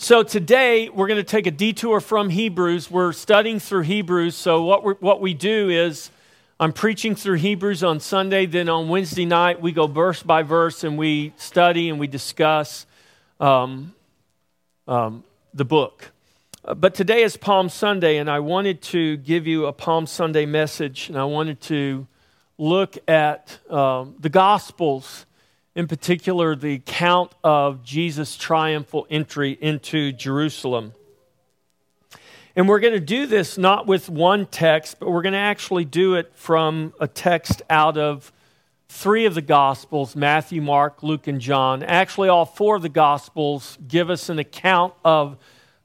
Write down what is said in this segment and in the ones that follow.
So today we're going to take a detour from Hebrews. We're studying through Hebrews. So what we what we do is I'm preaching through Hebrews on Sunday. Then on Wednesday night we go verse by verse and we study and we discuss um, um, the book. Uh, but today is Palm Sunday, and I wanted to give you a Palm Sunday message, and I wanted to look at um, the Gospels in particular, the account of Jesus' triumphal entry into Jerusalem. And we're going to do this not with one text, but we're going to actually do it from a text out of three of the Gospels Matthew, Mark, Luke, and John. Actually, all four of the Gospels give us an account of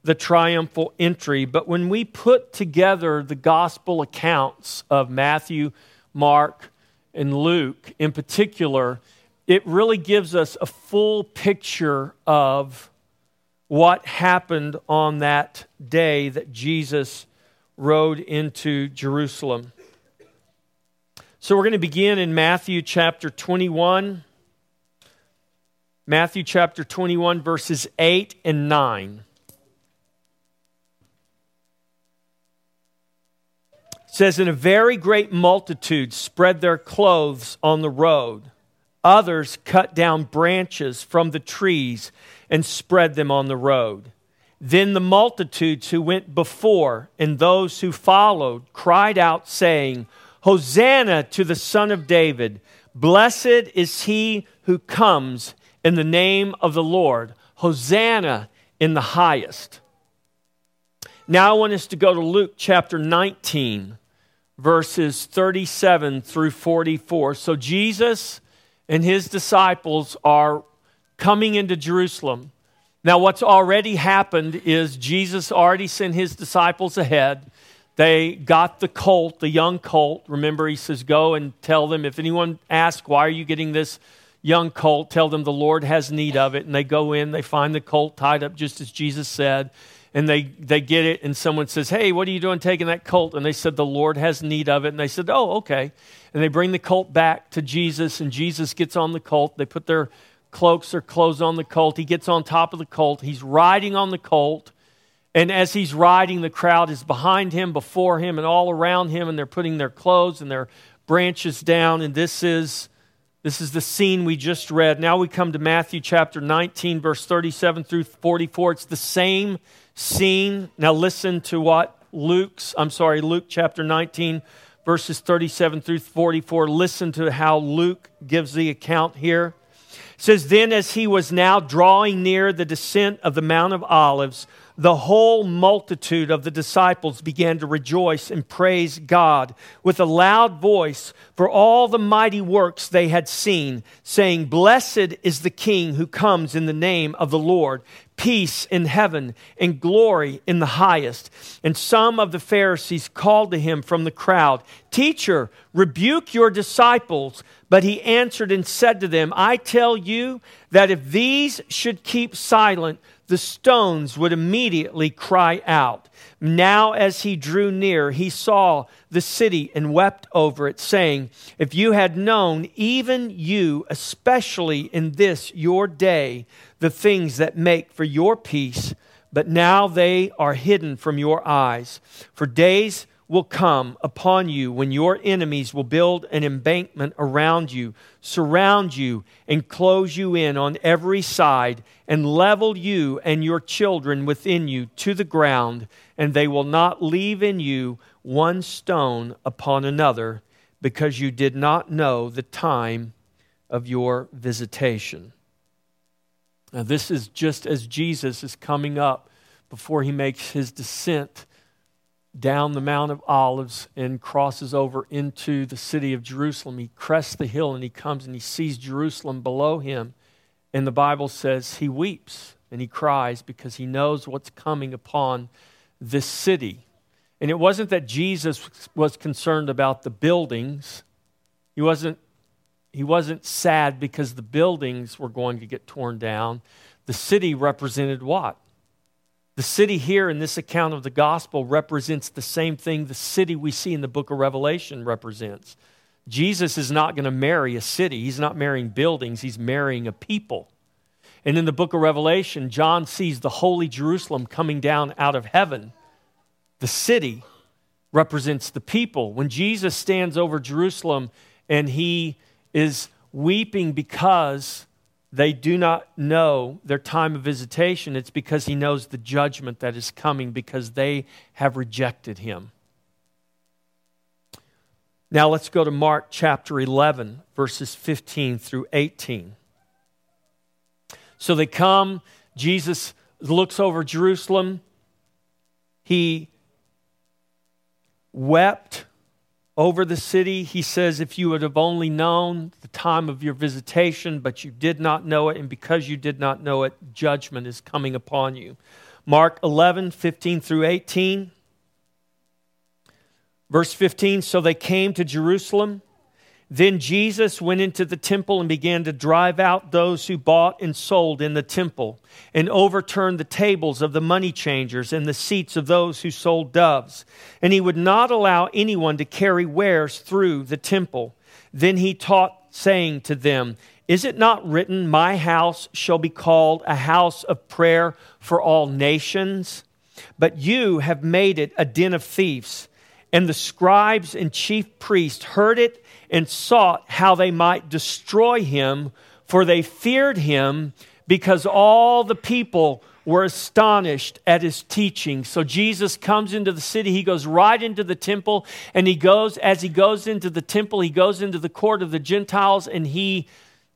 the triumphal entry. But when we put together the Gospel accounts of Matthew, Mark, and Luke in particular, it really gives us a full picture of what happened on that day that Jesus rode into Jerusalem. So we're going to begin in Matthew chapter 21. Matthew chapter 21, verses 8 and 9. It says, And a very great multitude spread their clothes on the road. Others cut down branches from the trees and spread them on the road. Then the multitudes who went before and those who followed cried out, saying, Hosanna to the Son of David! Blessed is he who comes in the name of the Lord. Hosanna in the highest. Now I want us to go to Luke chapter 19, verses 37 through 44. So Jesus and his disciples are coming into Jerusalem. Now, what's already happened is Jesus already sent his disciples ahead. They got the colt, the young colt. Remember, he says, Go and tell them, if anyone asks, Why are you getting this young colt? Tell them the Lord has need of it. And they go in, they find the colt tied up just as Jesus said. And they, they get it, and someone says, Hey, what are you doing taking that colt? And they said, The Lord has need of it. And they said, Oh, okay and they bring the colt back to Jesus, and Jesus gets on the colt. They put their cloaks or clothes on the colt. He gets on top of the colt. He's riding on the colt. And as he's riding, the crowd is behind him, before him, and all around him, and they're putting their clothes and their branches down. And this is, this is the scene we just read. Now we come to Matthew chapter 19, verse 37 through 44. It's the same scene. Now listen to what Luke's, I'm sorry, Luke chapter 19, verses 37 through 44. Listen to how Luke gives the account here. It says, Then as he was now drawing near the descent of the Mount of Olives, the whole multitude of the disciples began to rejoice and praise God with a loud voice for all the mighty works they had seen, saying, Blessed is the King who comes in the name of the Lord peace in heaven and glory in the highest. And some of the Pharisees called to him from the crowd, Teacher, rebuke your disciples. But he answered and said to them, I tell you that if these should keep silent, the stones would immediately cry out. Now, as he drew near, he saw the city and wept over it, saying, If you had known, even you, especially in this your day, the things that make for your peace, but now they are hidden from your eyes. For days will come upon you when your enemies will build an embankment around you, surround you, and close you in on every side, and level you and your children within you to the ground, and they will not leave in you one stone upon another, because you did not know the time of your visitation. Now, this is just as Jesus is coming up before he makes his descent down the Mount of Olives and crosses over into the city of Jerusalem. He crests the hill and he comes and he sees Jerusalem below him. And the Bible says he weeps and he cries because he knows what's coming upon this city. And it wasn't that Jesus was concerned about the buildings. He wasn't, he wasn't sad because the buildings were going to get torn down. The city represented what? The city here in this account of the gospel represents the same thing the city we see in the book of Revelation represents. Jesus is not going to marry a city, he's not marrying buildings, he's marrying a people. And in the book of Revelation, John sees the holy Jerusalem coming down out of heaven. The city represents the people. When Jesus stands over Jerusalem and he is weeping because they do not know their time of visitation, it's because he knows the judgment that is coming because they have rejected him. Now let's go to Mark chapter 11, verses 15 through 18. So they come, Jesus looks over Jerusalem. He wept over the city. He says, If you would have only known the time of your visitation, but you did not know it, and because you did not know it, judgment is coming upon you. Mark 11, 15 through 18. Verse 15 So they came to Jerusalem. Then Jesus went into the temple and began to drive out those who bought and sold in the temple, and overturned the tables of the money changers and the seats of those who sold doves. And he would not allow anyone to carry wares through the temple. Then he taught, saying to them, Is it not written, My house shall be called a house of prayer for all nations? But you have made it a den of thieves. And the scribes and chief priests heard it and sought how they might destroy him, for they feared him because all the people were astonished at his teaching. So Jesus comes into the city. He goes right into the temple, and he goes, as he goes into the temple, he goes into the court of the Gentiles, and he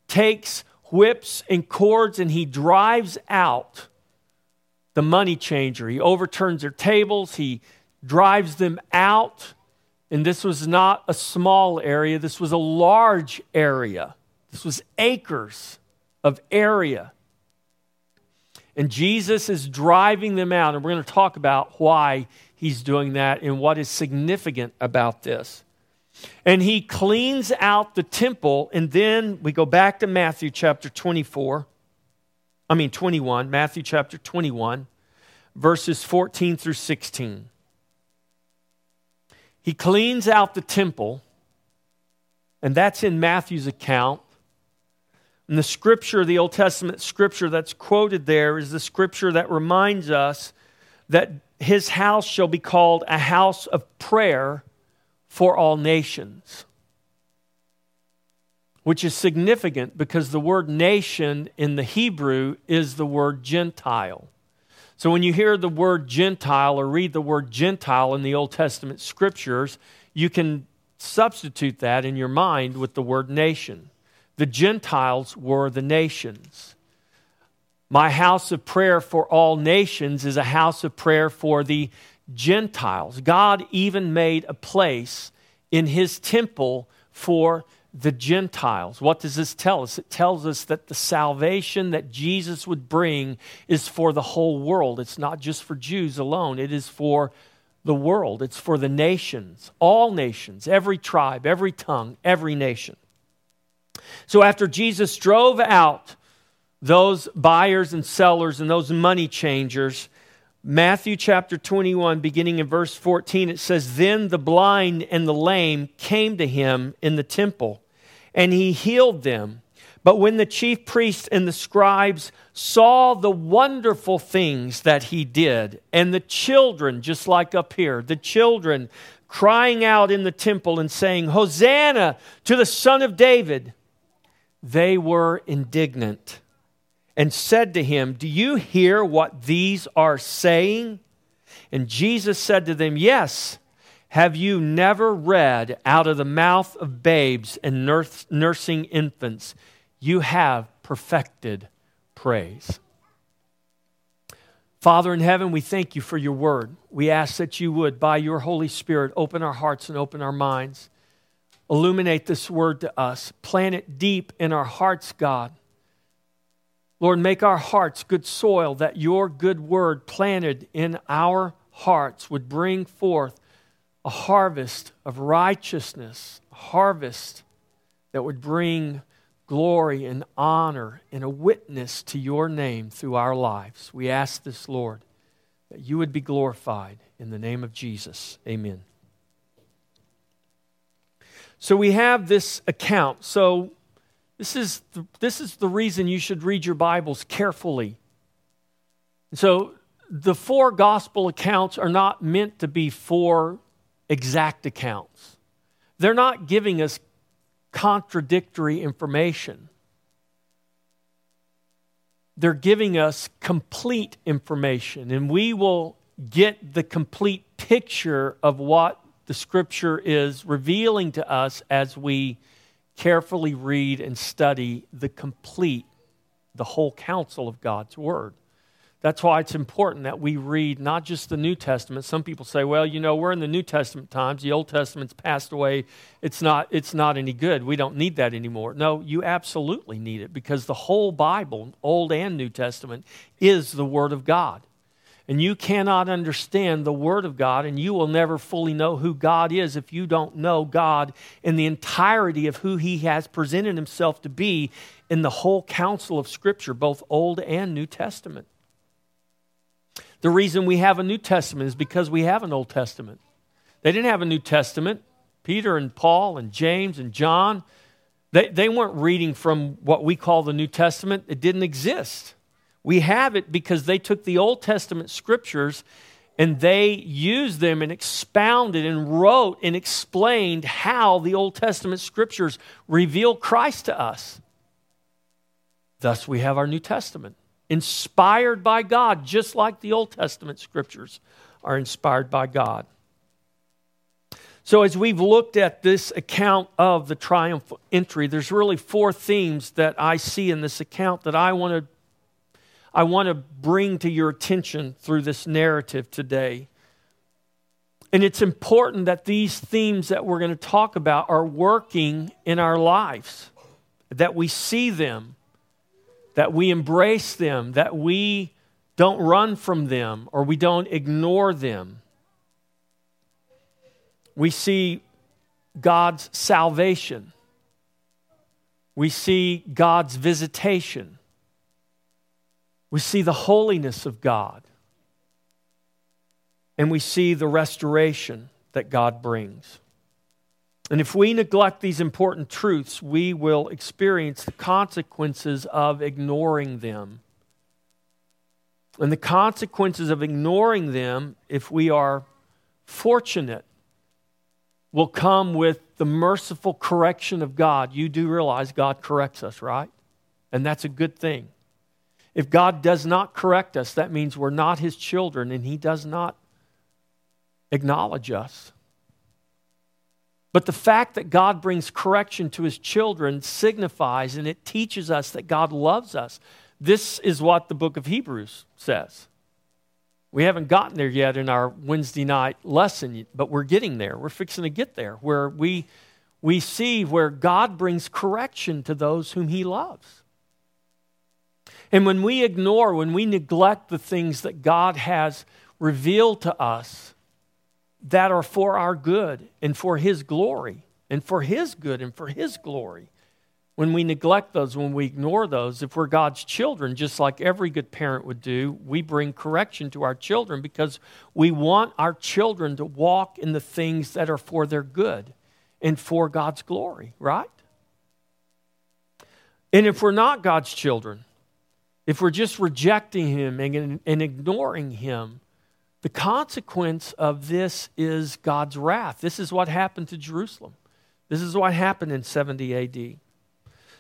takes whips and cords and he drives out the money changer. He overturns their tables, he drives them out. And this was not a small area, this was a large area. This was acres of area. And Jesus is driving them out. And we're going to talk about why he's doing that and what is significant about this. And he cleans out the temple. And then we go back to Matthew chapter 24. I mean, 21. Matthew chapter 21, verses 14 through 16. He cleans out the temple, and that's in Matthew's account. And the scripture, the Old Testament scripture that's quoted there, is the scripture that reminds us that his house shall be called a house of prayer for all nations. Which is significant because the word nation in the Hebrew is the word Gentile. So when you hear the word Gentile or read the word Gentile in the Old Testament scriptures, you can substitute that in your mind with the word nation. The Gentiles were the nations. My house of prayer for all nations is a house of prayer for the Gentiles. God even made a place in his temple for the Gentiles. What does this tell us? It tells us that the salvation that Jesus would bring is for the whole world. It's not just for Jews alone, it is for the world, it's for the nations, all nations, every tribe, every tongue, every nation. So after Jesus drove out those buyers and sellers and those money changers, Matthew chapter 21, beginning in verse 14, it says, Then the blind and the lame came to him in the temple and he healed them. But when the chief priests and the scribes saw the wonderful things that he did, and the children, just like up here, the children crying out in the temple and saying, Hosanna to the Son of David, they were indignant and said to him, Do you hear what these are saying? And Jesus said to them, Yes. Have you never read out of the mouth of babes and nurse, nursing infants, you have perfected praise? Father in heaven, we thank you for your word. We ask that you would, by your Holy Spirit, open our hearts and open our minds. Illuminate this word to us. Plant it deep in our hearts, God. Lord, make our hearts good soil that your good word planted in our hearts would bring forth a harvest of righteousness, a harvest that would bring glory and honor and a witness to your name through our lives. We ask this, Lord, that you would be glorified in the name of Jesus. Amen. So we have this account. So This is the, this is the reason you should read your Bibles carefully. So, the four gospel accounts are not meant to be four exact accounts. They're not giving us contradictory information. They're giving us complete information, and we will get the complete picture of what the scripture is revealing to us as we carefully read and study the complete, the whole counsel of God's Word. That's why it's important that we read not just the New Testament. Some people say, well, you know, we're in the New Testament times. The Old Testament's passed away. It's not, it's not any good. We don't need that anymore. No, you absolutely need it because the whole Bible, Old and New Testament, is the Word of God. And you cannot understand the Word of God, and you will never fully know who God is if you don't know God in the entirety of who He has presented Himself to be in the whole counsel of Scripture, both Old and New Testament. The reason we have a New Testament is because we have an Old Testament. They didn't have a New Testament. Peter and Paul and James and John, they, they weren't reading from what we call the New Testament, it didn't exist. We have it because they took the Old Testament scriptures and they used them and expounded and wrote and explained how the Old Testament scriptures reveal Christ to us. Thus, we have our New Testament, inspired by God, just like the Old Testament scriptures are inspired by God. So, as we've looked at this account of the triumphal entry, there's really four themes that I see in this account that I want to I want to bring to your attention through this narrative today. And it's important that these themes that we're going to talk about are working in our lives, that we see them, that we embrace them, that we don't run from them or we don't ignore them. We see God's salvation. We see God's visitation. We see the holiness of God. And we see the restoration that God brings. And if we neglect these important truths, we will experience the consequences of ignoring them. And the consequences of ignoring them, if we are fortunate, will come with the merciful correction of God. You do realize God corrects us, right? And that's a good thing. If God does not correct us, that means we're not His children and He does not acknowledge us. But the fact that God brings correction to His children signifies and it teaches us that God loves us. This is what the book of Hebrews says. We haven't gotten there yet in our Wednesday night lesson, but we're getting there. We're fixing to get there where we, we see where God brings correction to those whom He loves. And when we ignore, when we neglect the things that God has revealed to us that are for our good and for His glory, and for His good and for His glory, when we neglect those, when we ignore those, if we're God's children, just like every good parent would do, we bring correction to our children because we want our children to walk in the things that are for their good and for God's glory, right? And if we're not God's children, if we're just rejecting him and, and ignoring him, the consequence of this is God's wrath. This is what happened to Jerusalem. This is what happened in 70 AD.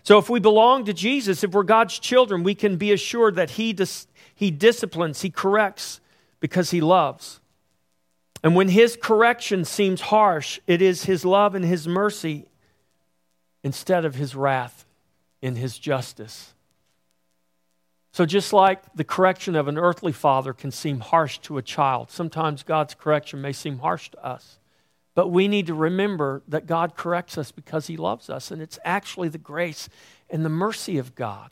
So, if we belong to Jesus, if we're God's children, we can be assured that He, dis- he disciplines, He corrects because He loves. And when His correction seems harsh, it is His love and His mercy instead of His wrath in His justice. So, just like the correction of an earthly father can seem harsh to a child, sometimes God's correction may seem harsh to us. But we need to remember that God corrects us because He loves us, and it's actually the grace and the mercy of God.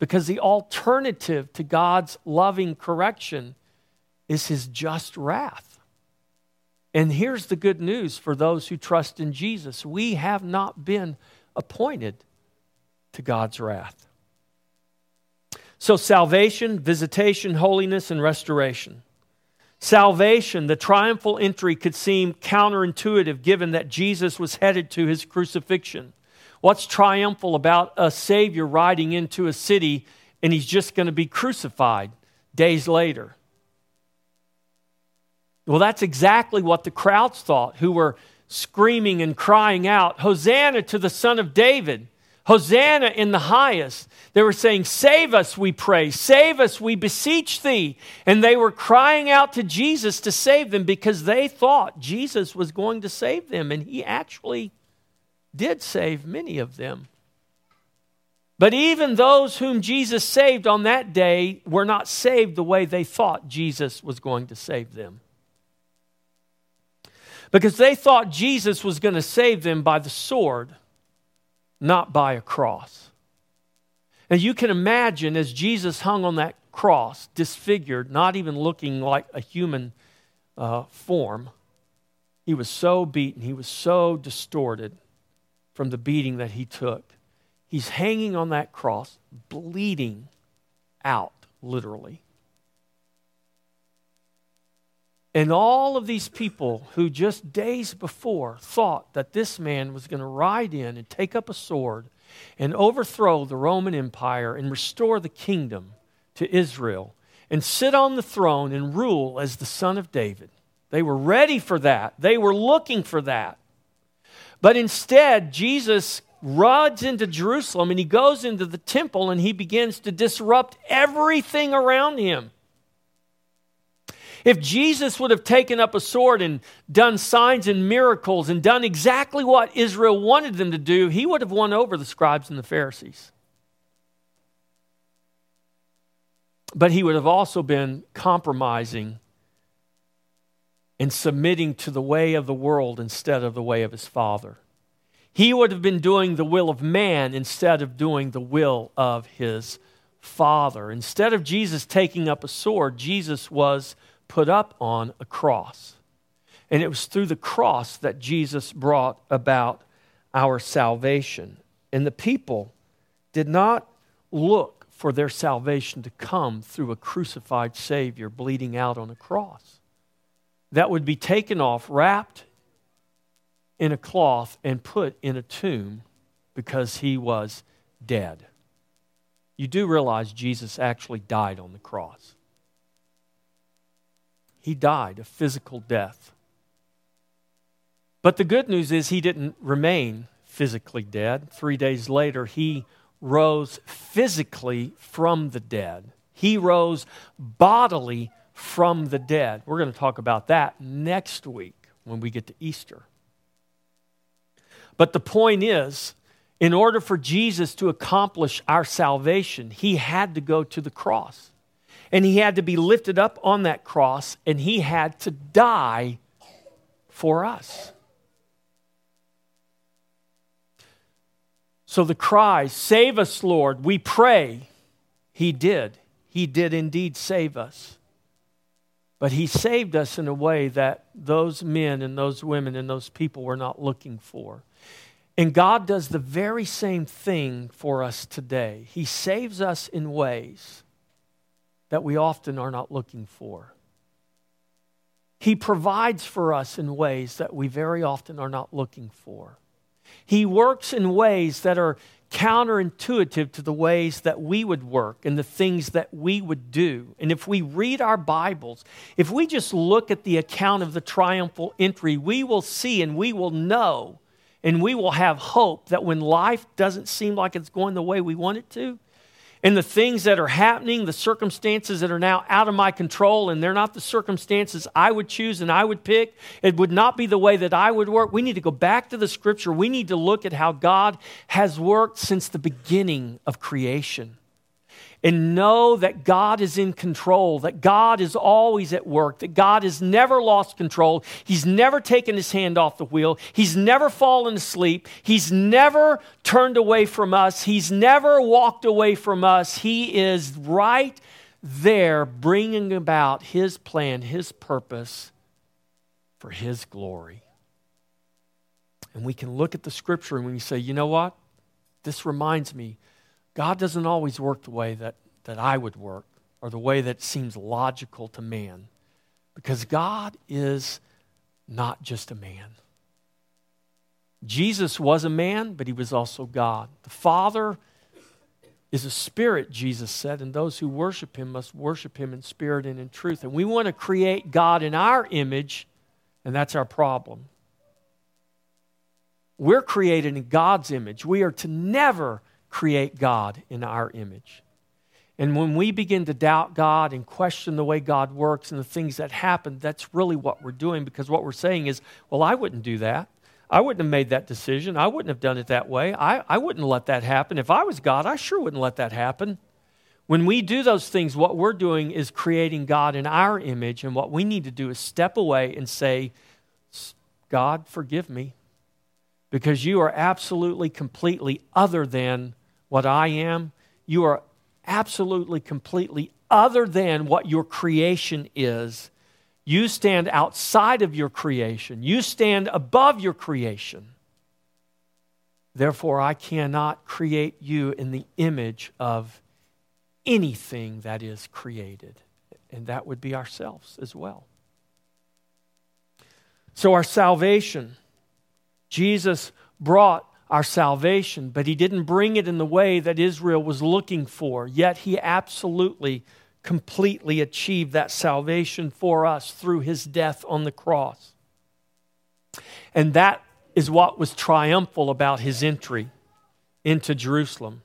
Because the alternative to God's loving correction is His just wrath. And here's the good news for those who trust in Jesus we have not been appointed to God's wrath. So, salvation, visitation, holiness, and restoration. Salvation, the triumphal entry could seem counterintuitive given that Jesus was headed to his crucifixion. What's triumphal about a Savior riding into a city and he's just going to be crucified days later? Well, that's exactly what the crowds thought, who were screaming and crying out, Hosanna to the Son of David! Hosanna in the highest. They were saying, Save us, we pray. Save us, we beseech thee. And they were crying out to Jesus to save them because they thought Jesus was going to save them. And he actually did save many of them. But even those whom Jesus saved on that day were not saved the way they thought Jesus was going to save them because they thought Jesus was going to save them by the sword, not by a cross. And you can imagine as Jesus hung on that cross, disfigured, not even looking like a human uh, form, he was so beaten, he was so distorted from the beating that he took. He's hanging on that cross, bleeding out, literally. And all of these people who just days before thought that this man was going to ride in and take up a sword and overthrow the Roman Empire and restore the kingdom to Israel and sit on the throne and rule as the son of David. They were ready for that, they were looking for that. But instead, Jesus rides into Jerusalem and he goes into the temple and he begins to disrupt everything around him. If Jesus would have taken up a sword and done signs and miracles and done exactly what Israel wanted them to do, he would have won over the scribes and the Pharisees. But he would have also been compromising and submitting to the way of the world instead of the way of his Father. He would have been doing the will of man instead of doing the will of his Father. Instead of Jesus taking up a sword, Jesus was put up on a cross. And it was through the cross that Jesus brought about our salvation. And the people did not look for their salvation to come through a crucified Savior bleeding out on a cross. That would be taken off, wrapped in a cloth, and put in a tomb because he was dead. You do realize Jesus actually died on the cross. He died a physical death. But the good news is he didn't remain physically dead. Three days later, he rose physically from the dead. He rose bodily from the dead. We're going to talk about that next week when we get to Easter. But the point is, in order for Jesus to accomplish our salvation, he had to go to the cross and he had to be lifted up on that cross, and he had to die for us. So the cry, Save us, Lord, we pray, he did. He did indeed save us. But he saved us in a way that those men and those women and those people were not looking for. And God does the very same thing for us today. He saves us in ways that we often are not looking for. He provides for us in ways that we very often are not looking for. He works in ways that are counterintuitive to the ways that we would work and the things that we would do. And if we read our Bibles, if we just look at the account of the triumphal entry, we will see and we will know and we will have hope that when life doesn't seem like it's going the way we want it to, and the things that are happening, the circumstances that are now out of my control, and they're not the circumstances I would choose and I would pick. It would not be the way that I would work. We need to go back to the scripture. We need to look at how God has worked since the beginning of creation and know that God is in control, that God is always at work, that God has never lost control. He's never taken his hand off the wheel. He's never fallen asleep. He's never turned away from us. He's never walked away from us. He is right there bringing about his plan, his purpose for his glory. And we can look at the scripture and we say, you know what? This reminds me God doesn't always work the way that, that I would work or the way that seems logical to man because God is not just a man. Jesus was a man, but he was also God. The Father is a spirit, Jesus said, and those who worship him must worship him in spirit and in truth. And we want to create God in our image, and that's our problem. We're created in God's image. We are to never create God in our image. And when we begin to doubt God and question the way God works and the things that happen, that's really what we're doing because what we're saying is, well, I wouldn't do that. I wouldn't have made that decision. I wouldn't have done it that way. I, I wouldn't let that happen. If I was God, I sure wouldn't let that happen. When we do those things, what we're doing is creating God in our image. And what we need to do is step away and say, God, forgive me. Because you are absolutely, completely other than what I am. You are absolutely, completely other than what your creation is. You stand outside of your creation, you stand above your creation. Therefore, I cannot create you in the image of anything that is created. And that would be ourselves as well. So, our salvation, Jesus brought our salvation, but he didn't bring it in the way that Israel was looking for. Yet he absolutely, completely achieved that salvation for us through his death on the cross. And that is what was triumphal about his entry into Jerusalem.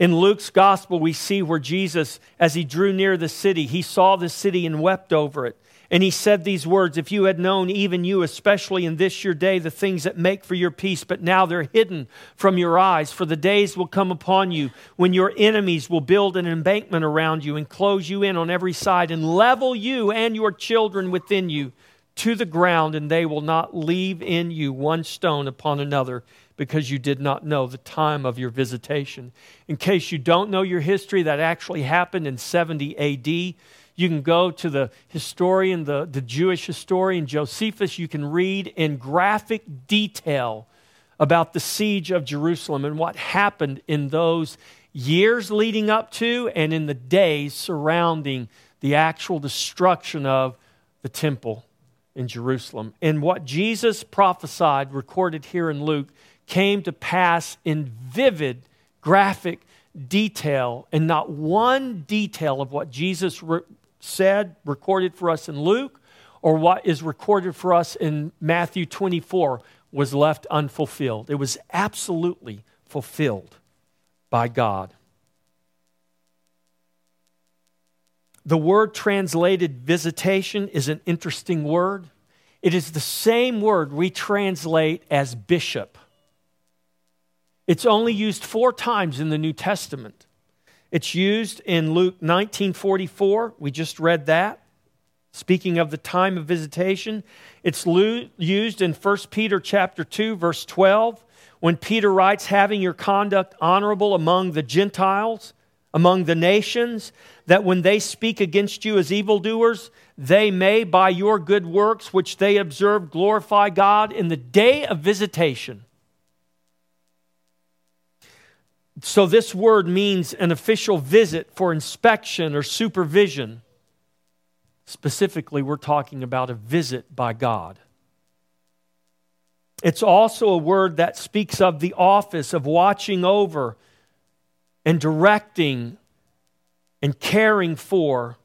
In Luke's gospel, we see where Jesus, as he drew near the city, he saw the city and wept over it. And he said these words If you had known, even you, especially in this your day, the things that make for your peace, but now they're hidden from your eyes. For the days will come upon you when your enemies will build an embankment around you and close you in on every side and level you and your children within you to the ground, and they will not leave in you one stone upon another because you did not know the time of your visitation. In case you don't know your history, that actually happened in 70 AD. You can go to the historian, the, the Jewish historian Josephus. You can read in graphic detail about the siege of Jerusalem and what happened in those years leading up to and in the days surrounding the actual destruction of the temple in Jerusalem. And what Jesus prophesied, recorded here in Luke, came to pass in vivid, graphic detail. And not one detail of what Jesus re- said, recorded for us in Luke, or what is recorded for us in Matthew 24 was left unfulfilled. It was absolutely fulfilled by God. The word translated visitation is an interesting word. It is the same word we translate as bishop. It's only used four times in the New Testament. It's used in Luke 1944. We just read that. Speaking of the time of visitation, it's used in 1 Peter chapter 2 verse 12 when Peter writes having your conduct honorable among the Gentiles, among the nations, that when they speak against you as evildoers, they may by your good works which they observe glorify God in the day of visitation. So, this word means an official visit for inspection or supervision. Specifically, we're talking about a visit by God. It's also a word that speaks of the office of watching over and directing and caring for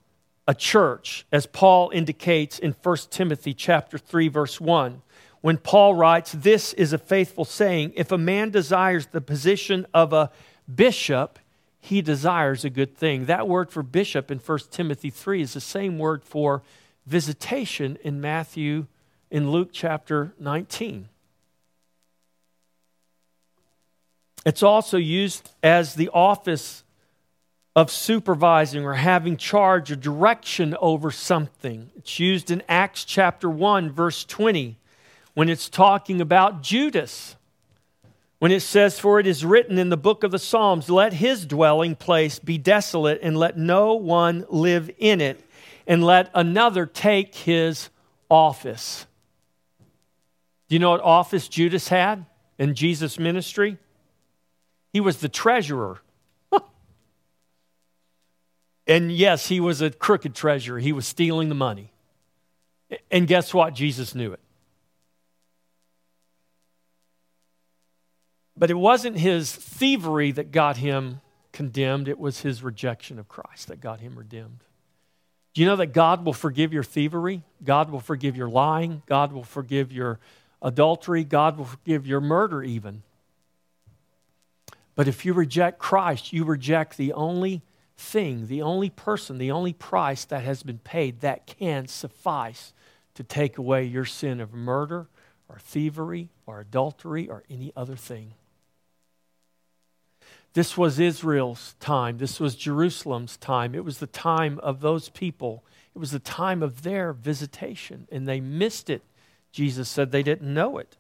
a church, as Paul indicates in 1 Timothy chapter 3, verse 1 when Paul writes, This is a faithful saying if a man desires the position of a bishop, he desires a good thing. That word for bishop in 1 Timothy 3 is the same word for visitation in Matthew, in Luke chapter 19. It's also used as the office of supervising or having charge or direction over something. It's used in Acts chapter 1, verse 20 when it's talking about Judas. When it says, For it is written in the book of the Psalms, let his dwelling place be desolate, and let no one live in it, and let another take his office. Do you know what office Judas had in Jesus' ministry? He was the treasurer. and yes, he was a crooked treasurer. He was stealing the money. And guess what? Jesus knew it. But it wasn't his thievery that got him condemned, it was his rejection of Christ that got him redeemed. Do you know that God will forgive your thievery? God will forgive your lying. God will forgive your adultery. God will forgive your murder, even. But if you reject Christ, you reject the only thing, the only person, the only price that has been paid that can suffice to take away your sin of murder or thievery or adultery or any other thing. This was Israel's time. This was Jerusalem's time. It was the time of those people. It was the time of their visitation, and they missed it. Jesus said they didn't know it.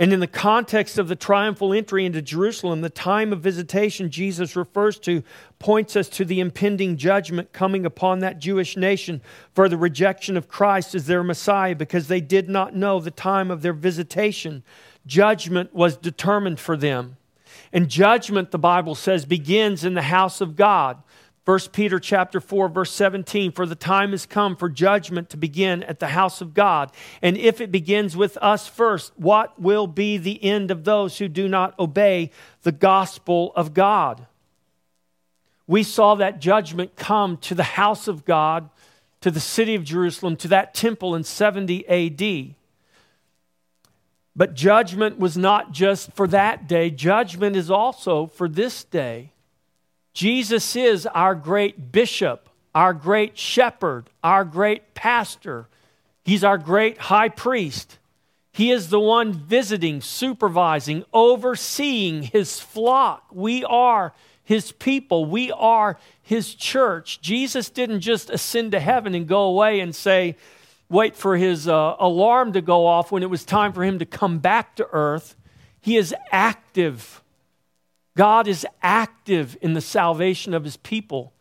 And in the context of the triumphal entry into Jerusalem, the time of visitation Jesus refers to points us to the impending judgment coming upon that Jewish nation for the rejection of Christ as their Messiah because they did not know the time of their visitation. Judgment was determined for them. And judgment, the Bible says, begins in the house of God. 1 Peter chapter 4 verse 17 for the time has come for judgment to begin at the house of God. And if it begins with us first what will be the end of those who do not obey the gospel of God? We saw that judgment come to the house of God to the city of Jerusalem to that temple in 70 AD but judgment was not just for that day judgment is also for this day Jesus is our great bishop, our great shepherd, our great pastor. He's our great high priest. He is the one visiting, supervising, overseeing his flock. We are his people. We are his church. Jesus didn't just ascend to heaven and go away and say, wait for his uh, alarm to go off when it was time for him to come back to earth. He is active God is active in the salvation of his people.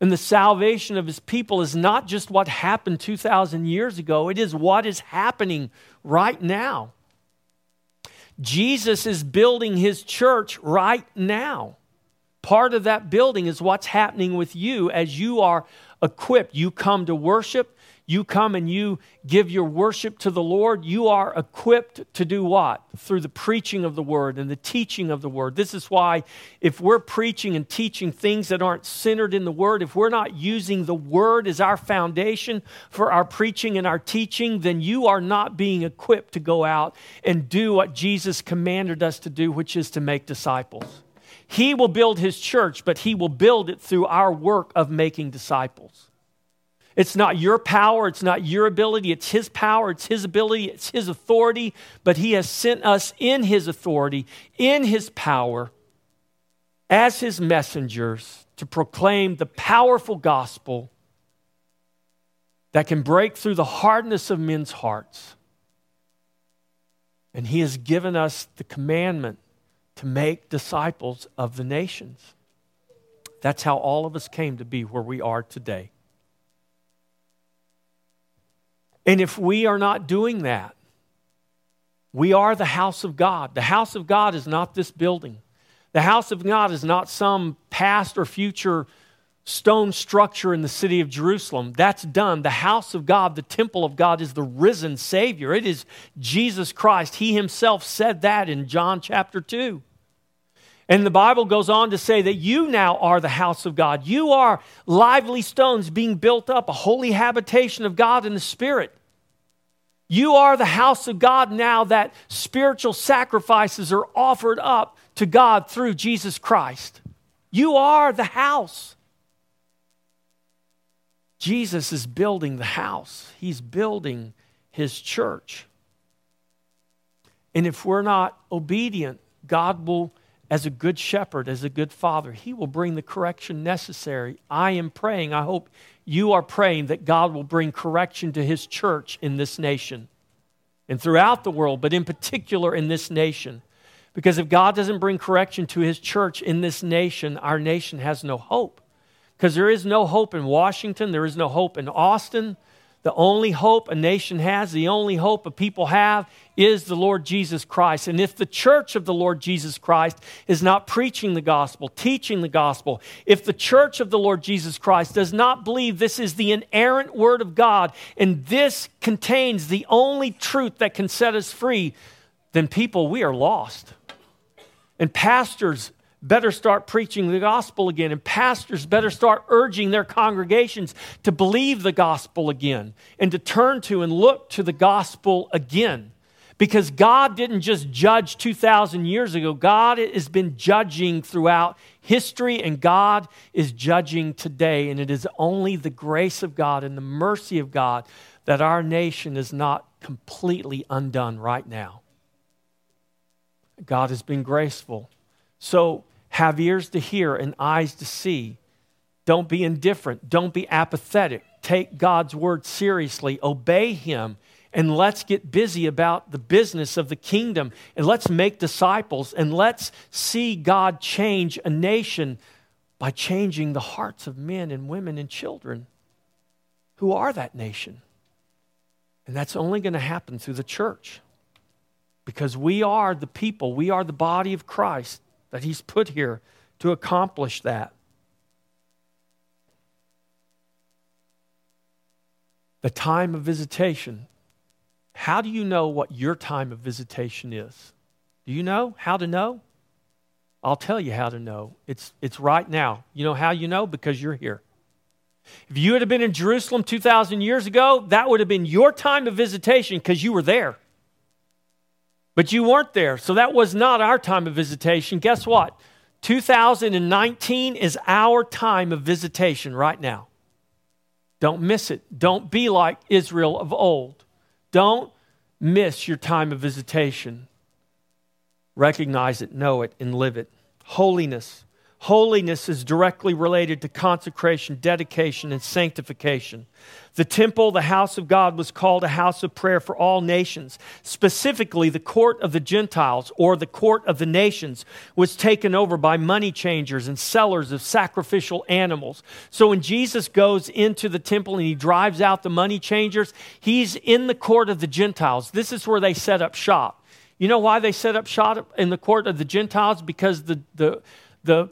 And the salvation of his people is not just what happened 2,000 years ago, it is what is happening right now. Jesus is building his church right now. Part of that building is what's happening with you as you are equipped. You come to worship, you come and you give your worship to the Lord, you are equipped to do what? Through the preaching of the word and the teaching of the word. This is why, if we're preaching and teaching things that aren't centered in the word, if we're not using the word as our foundation for our preaching and our teaching, then you are not being equipped to go out and do what Jesus commanded us to do, which is to make disciples. He will build his church, but he will build it through our work of making disciples. It's not your power, it's not your ability, it's His power, it's His ability, it's His authority, but He has sent us in His authority, in His power, as His messengers to proclaim the powerful gospel that can break through the hardness of men's hearts. And He has given us the commandment to make disciples of the nations. That's how all of us came to be where we are today. And if we are not doing that, we are the house of God. The house of God is not this building. The house of God is not some past or future stone structure in the city of Jerusalem. That's done. The house of God, the temple of God, is the risen Savior. It is Jesus Christ. He himself said that in John chapter 2. And the Bible goes on to say that you now are the house of God. You are lively stones being built up, a holy habitation of God in the Spirit. You are the house of God now that spiritual sacrifices are offered up to God through Jesus Christ. You are the house. Jesus is building the house, He's building His church. And if we're not obedient, God will as a good shepherd, as a good father, he will bring the correction necessary. I am praying, I hope you are praying that God will bring correction to his church in this nation and throughout the world, but in particular in this nation. Because if God doesn't bring correction to his church in this nation, our nation has no hope. Because there is no hope in Washington, there is no hope in Austin, the only hope a nation has, the only hope a people have, is the Lord Jesus Christ. And if the church of the Lord Jesus Christ is not preaching the gospel, teaching the gospel, if the church of the Lord Jesus Christ does not believe this is the inerrant word of God and this contains the only truth that can set us free, then people, we are lost. And pastors better start preaching the gospel again, and pastors better start urging their congregations to believe the gospel again and to turn to and look to the gospel again. Because God didn't just judge 2,000 years ago, God has been judging throughout history, and God is judging today. And it is only the grace of God and the mercy of God that our nation is not completely undone right now. God has been graceful. So have ears to hear and eyes to see. Don't be indifferent. Don't be apathetic. Take God's word seriously. Obey Him. And let's get busy about the business of the kingdom. And let's make disciples. And let's see God change a nation by changing the hearts of men and women and children who are that nation. And that's only going to happen through the church because we are the people, we are the body of Christ that He's put here to accomplish that. The time of visitation. How do you know what your time of visitation is? Do you know how to know? I'll tell you how to know. It's, it's right now. You know how you know? Because you're here. If you had been in Jerusalem 2,000 years ago, that would have been your time of visitation because you were there. But you weren't there, so that was not our time of visitation. Guess what? 2019 is our time of visitation right now. Don't miss it. Don't be like Israel of old. Don't miss your time of visitation. Recognize it, know it, and live it. Holiness. Holiness is directly related to consecration, dedication, and sanctification. The temple, the house of God, was called a house of prayer for all nations. Specifically, the court of the Gentiles, or the court of the nations, was taken over by money changers and sellers of sacrificial animals. So when Jesus goes into the temple and he drives out the money changers, he's in the court of the Gentiles. This is where they set up shop. You know why they set up shop in the court of the Gentiles? Because the, the, the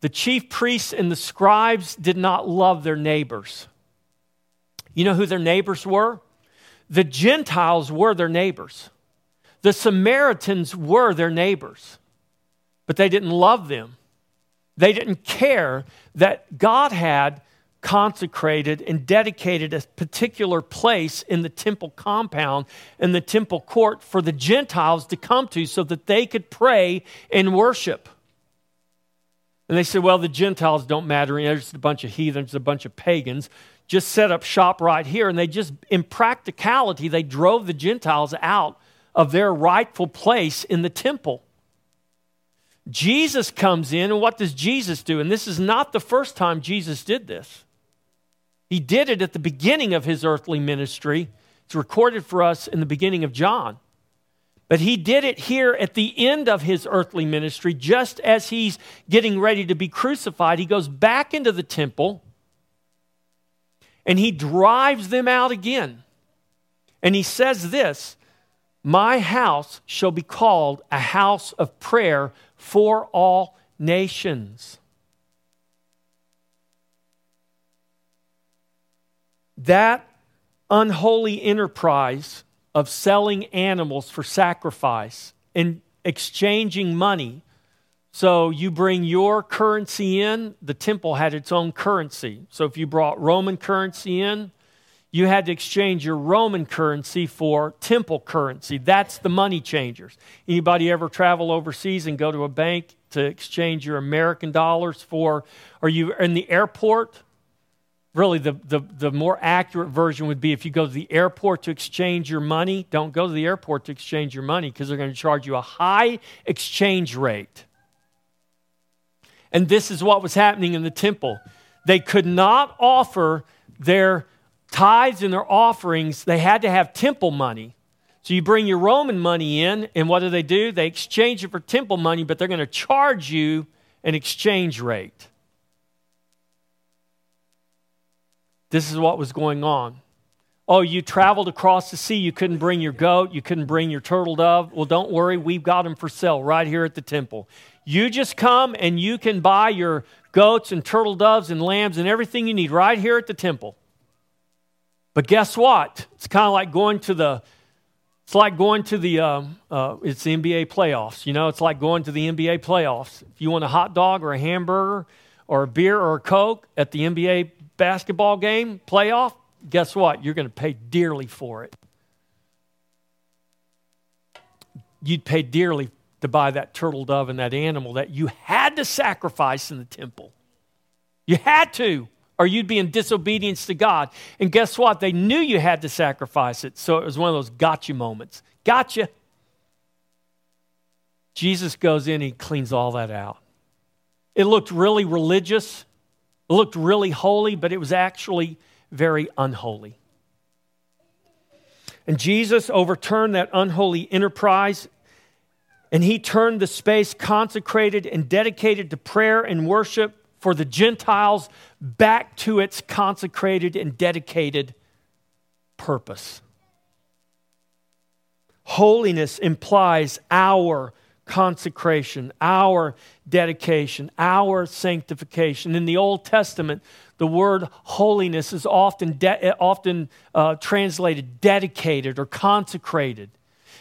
the chief priests and the scribes did not love their neighbors. You know who their neighbors were? The Gentiles were their neighbors. The Samaritans were their neighbors, but they didn't love them. They didn't care that God had consecrated and dedicated a particular place in the temple compound, in the temple court, for the Gentiles to come to so that they could pray and worship. And they said, well, the Gentiles don't matter. There's just a bunch of heathens, a bunch of pagans. Just set up shop right here. And they just, in practicality, they drove the Gentiles out of their rightful place in the temple. Jesus comes in, and what does Jesus do? And this is not the first time Jesus did this. He did it at the beginning of his earthly ministry. It's recorded for us in the beginning of John. But he did it here at the end of his earthly ministry, just as he's getting ready to be crucified. He goes back into the temple and he drives them out again. And he says this My house shall be called a house of prayer for all nations. That unholy enterprise of selling animals for sacrifice and exchanging money. So you bring your currency in, the temple had its own currency. So if you brought Roman currency in, you had to exchange your Roman currency for temple currency. That's the money changers. Anybody ever travel overseas and go to a bank to exchange your American dollars for, are you in the airport? Really the, the, the more accurate version would be if you go to the airport to exchange your money, don't go to the airport to exchange your money because they're going to charge you a high exchange rate. And this is what was happening in the temple. They could not offer their tithes and their offerings, they had to have temple money. So you bring your Roman money in, and what do they do? They exchange it for temple money, but they're going to charge you an exchange rate. This is what was going on. Oh, you traveled across the sea. You couldn't bring your goat. You couldn't bring your turtle dove. Well, don't worry. We've got them for sale right here at the temple. You just come and you can buy your goats and turtle doves and lambs and everything you need right here at the temple. But guess what? It's kind of like going to the It's like going to the, um, uh, it's the NBA playoffs. You know, it's like going to the NBA playoffs. If you want a hot dog or a hamburger or a beer or a Coke at the NBA basketball game playoff, guess what? You're going to pay dearly for it. You'd pay dearly to buy that turtle dove and that animal that you had to sacrifice in the temple. You had to or you'd be in disobedience to God. And guess what? They knew you had to sacrifice it. So it was one of those gotcha moments. Gotcha. Jesus goes in, he cleans all that out. It looked really religious, looked really holy, but it was actually very unholy. And Jesus overturned that unholy enterprise and he turned the space consecrated and dedicated to prayer and worship for the Gentiles back to its consecrated and dedicated purpose. Holiness implies our consecration, our dedication, our sanctification. In the Old Testament, the word holiness is often, de- often uh, translated dedicated or consecrated.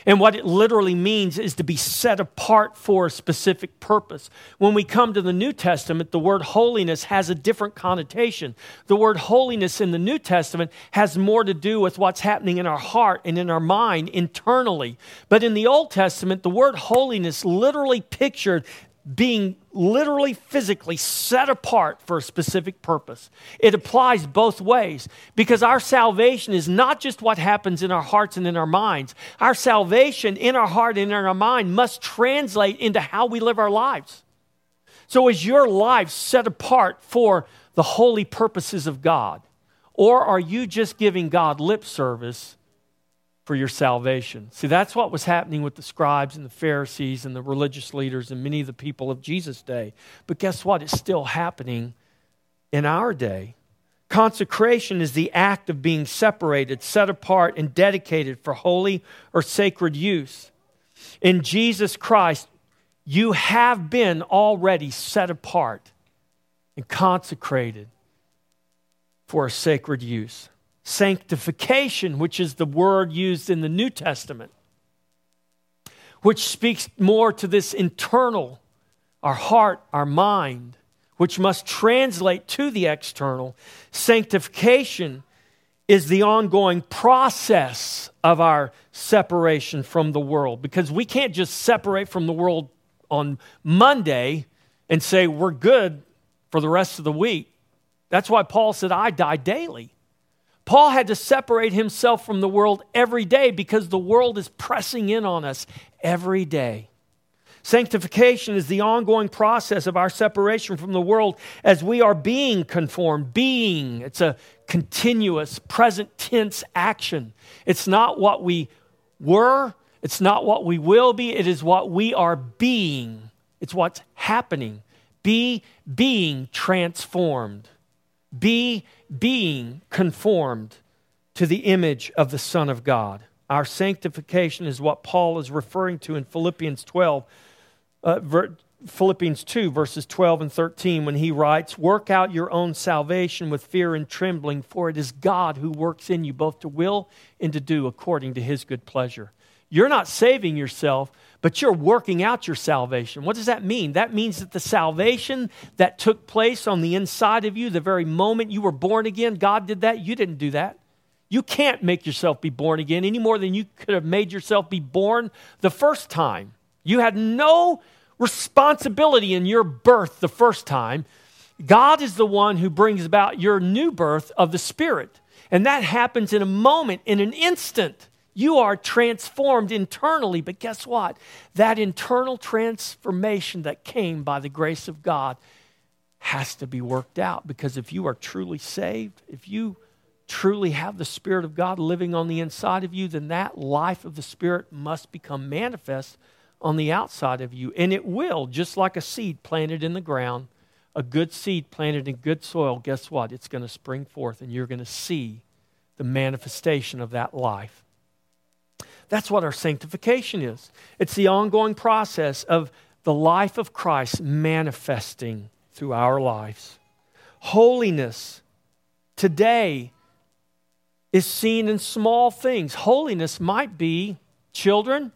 And what it literally means is to be set apart for a specific purpose. When we come to the New Testament, the word holiness has a different connotation. The word holiness in the New Testament has more to do with what's happening in our heart and in our mind internally. But in the Old Testament, the word holiness literally pictured being literally physically set apart for a specific purpose. It applies both ways because our salvation is not just what happens in our hearts and in our minds. Our salvation in our heart and in our mind must translate into how we live our lives. So, is your life set apart for the holy purposes of God? Or are you just giving God lip service for your salvation. See, that's what was happening with the scribes and the Pharisees and the religious leaders and many of the people of Jesus' day. But guess what? It's still happening in our day. Consecration is the act of being separated, set apart, and dedicated for holy or sacred use. In Jesus Christ, you have been already set apart and consecrated for a sacred use sanctification, which is the word used in the New Testament, which speaks more to this internal, our heart, our mind, which must translate to the external. Sanctification is the ongoing process of our separation from the world because we can't just separate from the world on Monday and say we're good for the rest of the week. That's why Paul said, I die daily. Paul had to separate himself from the world every day because the world is pressing in on us every day. Sanctification is the ongoing process of our separation from the world as we are being conformed. Being, it's a continuous present tense action. It's not what we were, it's not what we will be, it is what we are being. It's what's happening. Be being transformed. Be being conformed to the image of the Son of God. Our sanctification is what Paul is referring to in Philippians 12, uh, ver- Philippians 2, verses 12 and 13, when he writes, Work out your own salvation with fear and trembling, for it is God who works in you both to will and to do according to his good pleasure. You're not saving yourself, but you're working out your salvation. What does that mean? That means that the salvation that took place on the inside of you, the very moment you were born again, God did that. You didn't do that. You can't make yourself be born again any more than you could have made yourself be born the first time. You had no responsibility in your birth the first time. God is the one who brings about your new birth of the Spirit. And that happens in a moment, in an instant. You are transformed internally, but guess what? That internal transformation that came by the grace of God has to be worked out because if you are truly saved, if you truly have the Spirit of God living on the inside of you, then that life of the Spirit must become manifest on the outside of you. And it will, just like a seed planted in the ground, a good seed planted in good soil, guess what? It's going to spring forth and you're going to see the manifestation of that life. That's what our sanctification is. It's the ongoing process of the life of Christ manifesting through our lives. Holiness today is seen in small things. Holiness might be Children,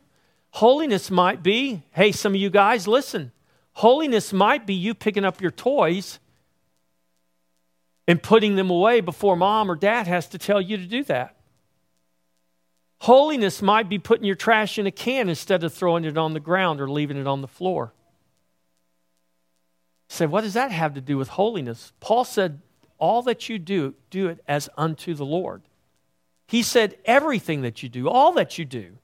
holiness might be hey, some of you guys, listen. Holiness might be you picking up your toys and putting them away before mom or dad has to tell you to do that. Holiness might be putting your trash in a can instead of throwing it on the ground or leaving it on the floor. You say, what does that have to do with holiness? Paul said, all that you do, do it as unto the Lord. He said, everything that you do, all that you do.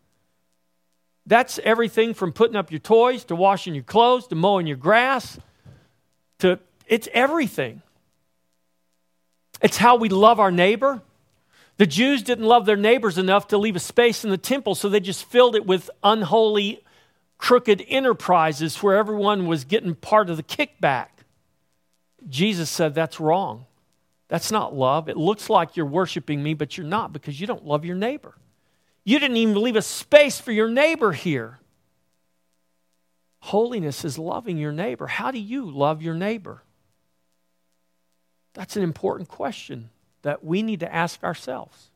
That's everything from putting up your toys to washing your clothes to mowing your grass to it's everything. It's how we love our neighbor. The Jews didn't love their neighbors enough to leave a space in the temple, so they just filled it with unholy, crooked enterprises where everyone was getting part of the kickback. Jesus said that's wrong. That's not love. It looks like you're worshiping me, but you're not because you don't love your neighbor. You didn't even leave a space for your neighbor here. Holiness is loving your neighbor. How do you love your neighbor? That's an important question that we need to ask ourselves.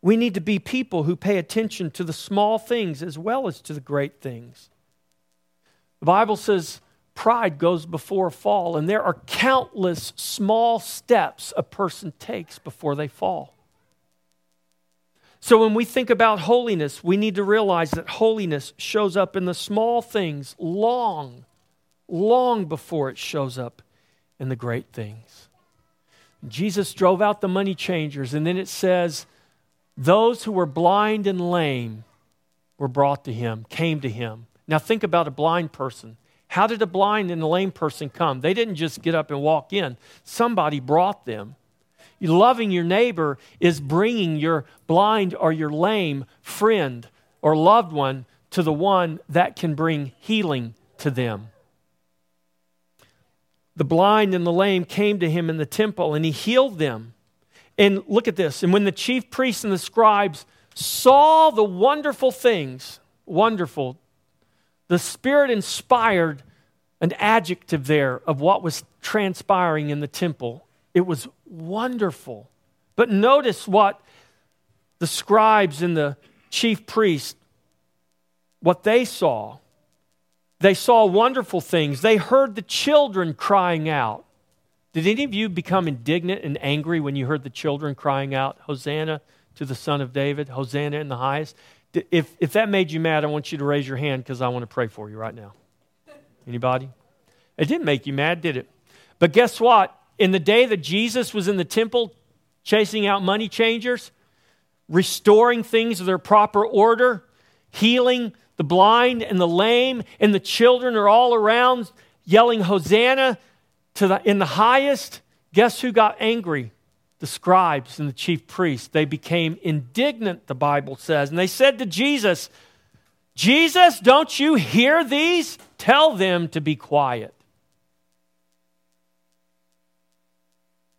We need to be people who pay attention to the small things as well as to the great things. The Bible says pride goes before a fall, and there are countless small steps a person takes before they fall. So, when we think about holiness, we need to realize that holiness shows up in the small things long, long before it shows up in the great things. Jesus drove out the money changers, and then it says, Those who were blind and lame were brought to him, came to him. Now, think about a blind person. How did a blind and a lame person come? They didn't just get up and walk in, somebody brought them. Loving your neighbor is bringing your blind or your lame friend or loved one to the one that can bring healing to them. The blind and the lame came to him in the temple and he healed them. And look at this. And when the chief priests and the scribes saw the wonderful things, wonderful, the Spirit inspired an adjective there of what was transpiring in the temple. It was wonderful. But notice what the scribes and the chief priests what they saw. They saw wonderful things. They heard the children crying out. Did any of you become indignant and angry when you heard the children crying out, Hosanna to the Son of David, Hosanna in the highest? If, if that made you mad, I want you to raise your hand because I want to pray for you right now. Anybody? It didn't make you mad, did it? But guess what? in the day that Jesus was in the temple chasing out money changers, restoring things to their proper order, healing the blind and the lame, and the children are all around yelling Hosanna to the, in the highest. Guess who got angry? The scribes and the chief priests. They became indignant, the Bible says. And they said to Jesus, Jesus, don't you hear these? Tell them to be quiet.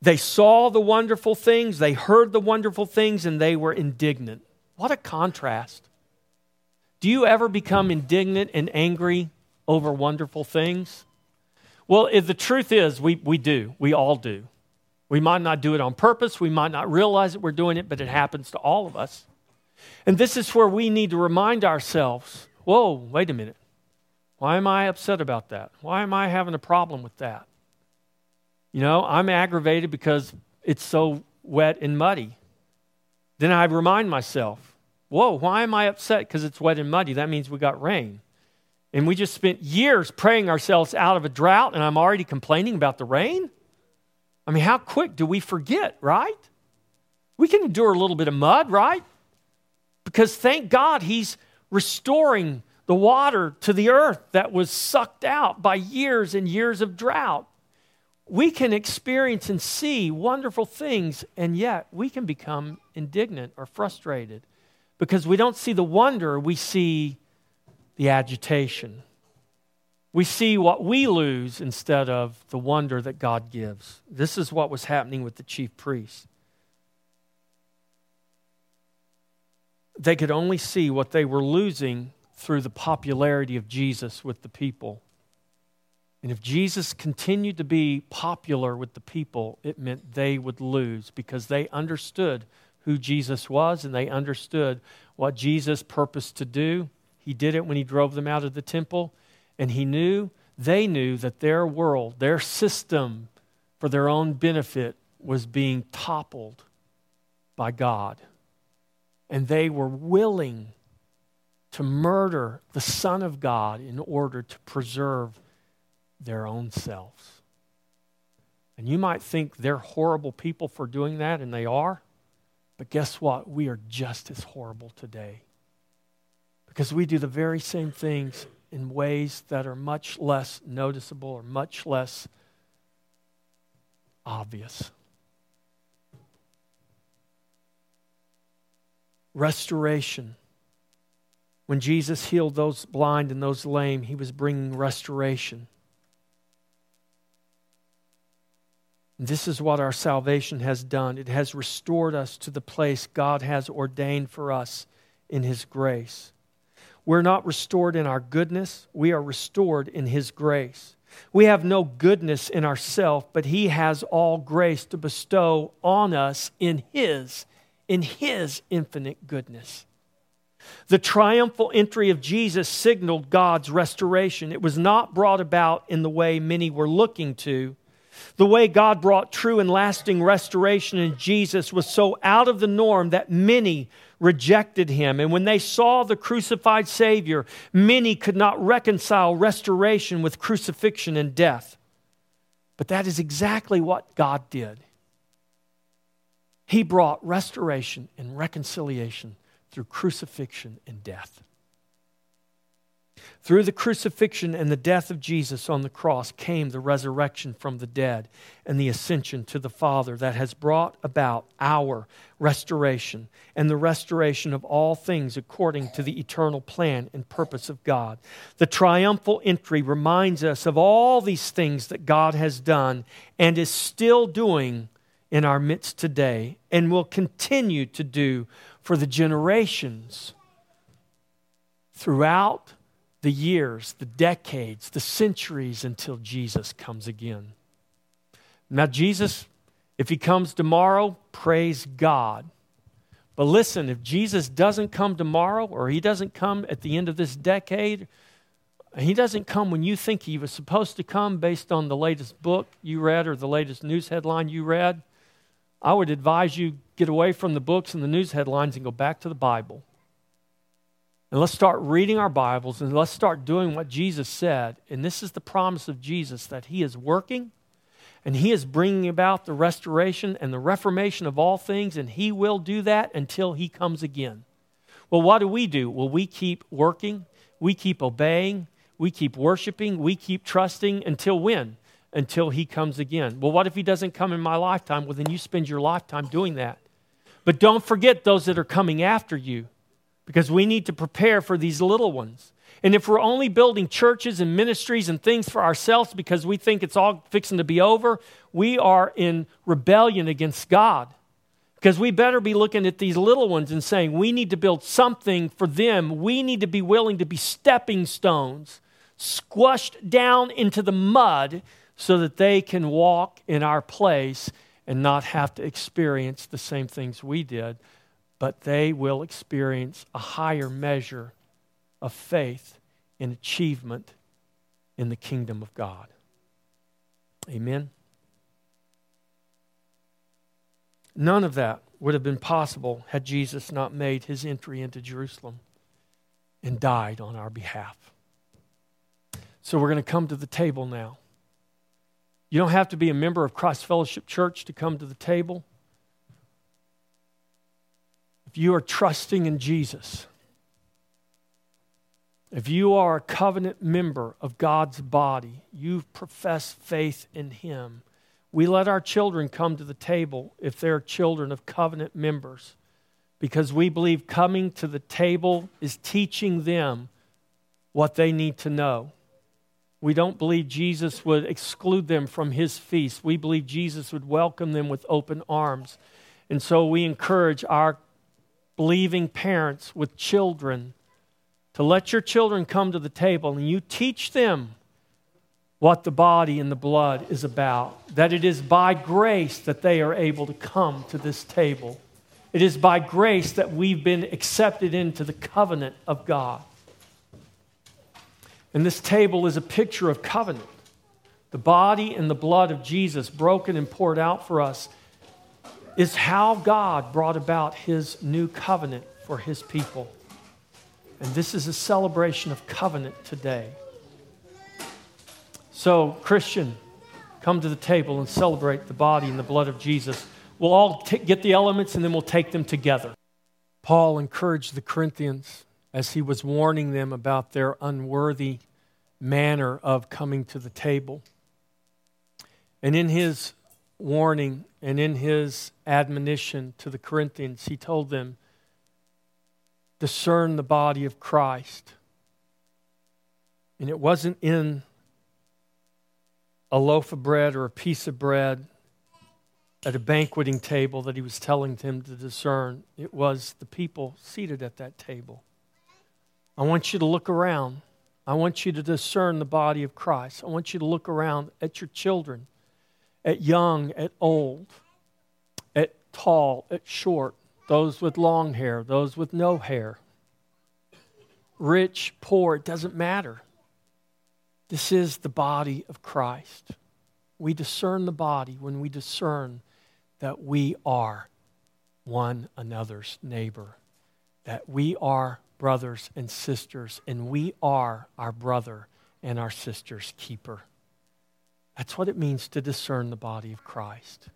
They saw the wonderful things, they heard the wonderful things, and they were indignant. What a contrast. Do you ever become indignant and angry over wonderful things? Well, the truth is, we, we do. We all do. We might not do it on purpose, we might not realize that we're doing it, but it happens to all of us. And this is where we need to remind ourselves whoa, wait a minute. Why am I upset about that? Why am I having a problem with that? You know, I'm aggravated because it's so wet and muddy. Then I remind myself, whoa, why am I upset because it's wet and muddy? That means we got rain. And we just spent years praying ourselves out of a drought, and I'm already complaining about the rain? I mean, how quick do we forget, right? We can endure a little bit of mud, right? Because thank God he's restoring the water to the earth that was sucked out by years and years of drought we can experience and see wonderful things, and yet we can become indignant or frustrated because we don't see the wonder, we see the agitation. We see what we lose instead of the wonder that God gives. This is what was happening with the chief priests. They could only see what they were losing through the popularity of Jesus with the people. And if Jesus continued to be popular with the people, it meant they would lose because they understood who Jesus was and they understood what Jesus purposed to do. He did it when he drove them out of the temple. And he knew, they knew that their world, their system for their own benefit was being toppled by God. And they were willing to murder the Son of God in order to preserve their own selves. And you might think they're horrible people for doing that, and they are. But guess what? We are just as horrible today. Because we do the very same things in ways that are much less noticeable or much less obvious. Restoration. When Jesus healed those blind and those lame, he was bringing restoration. This is what our salvation has done. It has restored us to the place God has ordained for us in His grace. We're not restored in our goodness, we are restored in His grace. We have no goodness in ourselves, but He has all grace to bestow on us in His, in His infinite goodness. The triumphal entry of Jesus signaled God's restoration. It was not brought about in the way many were looking to the way God brought true and lasting restoration in Jesus was so out of the norm that many rejected him. And when they saw the crucified Savior, many could not reconcile restoration with crucifixion and death. But that is exactly what God did. He brought restoration and reconciliation through crucifixion and death. Through the crucifixion and the death of Jesus on the cross came the resurrection from the dead and the ascension to the Father that has brought about our restoration and the restoration of all things according to the eternal plan and purpose of God. The triumphal entry reminds us of all these things that God has done and is still doing in our midst today and will continue to do for the generations throughout the years, the decades, the centuries until Jesus comes again. Now, Jesus, if he comes tomorrow, praise God. But listen, if Jesus doesn't come tomorrow or he doesn't come at the end of this decade, he doesn't come when you think he was supposed to come based on the latest book you read or the latest news headline you read, I would advise you get away from the books and the news headlines and go back to the Bible. And let's start reading our Bibles and let's start doing what Jesus said. And this is the promise of Jesus that He is working and He is bringing about the restoration and the reformation of all things, and He will do that until He comes again. Well, what do we do? Well, we keep working, we keep obeying, we keep worshiping, we keep trusting until when? Until He comes again. Well, what if He doesn't come in my lifetime? Well, then you spend your lifetime doing that. But don't forget those that are coming after you because we need to prepare for these little ones. And if we're only building churches and ministries and things for ourselves because we think it's all fixing to be over, we are in rebellion against God. Because we better be looking at these little ones and saying, we need to build something for them. We need to be willing to be stepping stones, squashed down into the mud so that they can walk in our place and not have to experience the same things we did but they will experience a higher measure of faith and achievement in the kingdom of God. Amen. None of that would have been possible had Jesus not made his entry into Jerusalem and died on our behalf. So we're going to come to the table now. You don't have to be a member of Christ Fellowship Church to come to the table if you are trusting in Jesus, if you are a covenant member of God's body, you profess faith in Him. We let our children come to the table if they're children of covenant members because we believe coming to the table is teaching them what they need to know. We don't believe Jesus would exclude them from his feast. We believe Jesus would welcome them with open arms. And so we encourage our believing parents with children to let your children come to the table and you teach them what the body and the blood is about. That it is by grace that they are able to come to this table. It is by grace that we've been accepted into the covenant of God. And this table is a picture of covenant. The body and the blood of Jesus, broken and poured out for us, is how God brought about his new covenant for his people. And this is a celebration of covenant today. So, Christian, come to the table and celebrate the body and the blood of Jesus. We'll all t- get the elements and then we'll take them together. Paul encouraged the Corinthians as he was warning them about their unworthy manner of coming to the table. And in his warning and in his admonition to the Corinthians, he told them, discern the body of Christ. And it wasn't in a loaf of bread or a piece of bread at a banqueting table that he was telling them to discern. It was the people seated at that table. I want you to look around. I want you to discern the body of Christ. I want you to look around at your children, at young, at old, at tall, at short, those with long hair, those with no hair, rich, poor, it doesn't matter. This is the body of Christ. We discern the body when we discern that we are one another's neighbor, that we are brothers and sisters, and we are our brother and our sister's keeper. That's what it means to discern the body of Christ.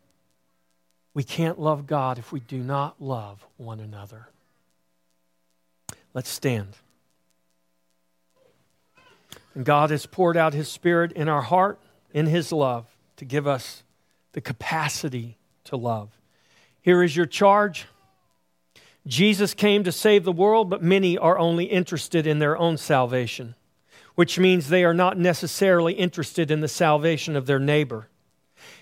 We can't love God if we do not love one another. Let's stand. And God has poured out His Spirit in our heart, in His love, to give us the capacity to love. Here is your charge. Jesus came to save the world, but many are only interested in their own salvation, which means they are not necessarily interested in the salvation of their neighbor.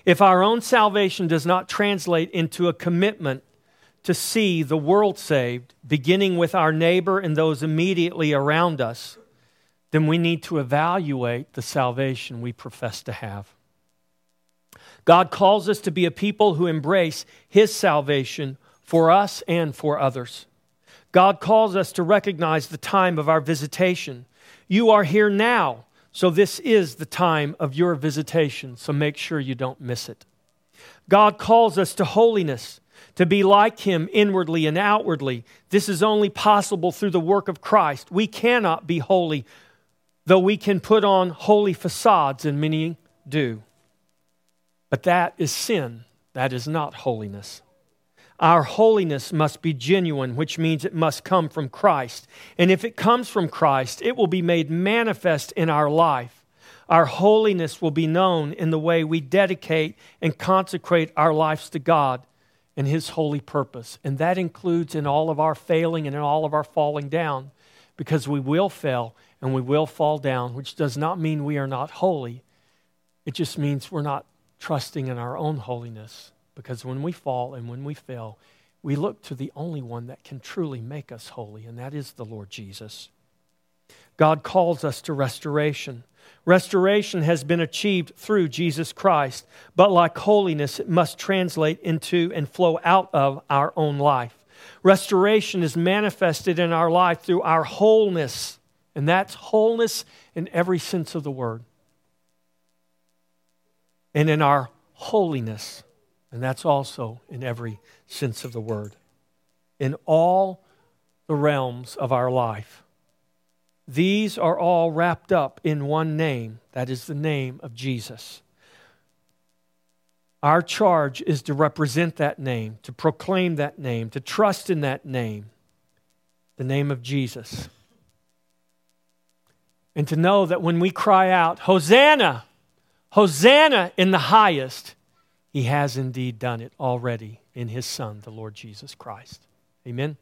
If our own salvation does not translate into a commitment to see the world saved, beginning with our neighbor and those immediately around us, then we need to evaluate the salvation we profess to have. God calls us to be a people who embrace His salvation for us and for others. God calls us to recognize the time of our visitation. You are here now, so this is the time of your visitation, so make sure you don't miss it. God calls us to holiness, to be like Him inwardly and outwardly. This is only possible through the work of Christ. We cannot be holy though we can put on holy facades, and many do. But that is sin. That is not holiness. Our holiness must be genuine, which means it must come from Christ. And if it comes from Christ, it will be made manifest in our life. Our holiness will be known in the way we dedicate and consecrate our lives to God and His holy purpose. And that includes in all of our failing and in all of our falling down, because we will fail and we will fall down, which does not mean we are not holy. It just means we're not trusting in our own holiness. Because when we fall and when we fail, we look to the only one that can truly make us holy, and that is the Lord Jesus. God calls us to restoration. Restoration has been achieved through Jesus Christ, but like holiness, it must translate into and flow out of our own life. Restoration is manifested in our life through our wholeness and that's wholeness in every sense of the word. And in our holiness. And that's also in every sense of the word. In all the realms of our life. These are all wrapped up in one name. That is the name of Jesus. Our charge is to represent that name, to proclaim that name, to trust in that name, the name of Jesus and to know that when we cry out, Hosanna, Hosanna in the highest, He has indeed done it already in His Son, the Lord Jesus Christ. Amen.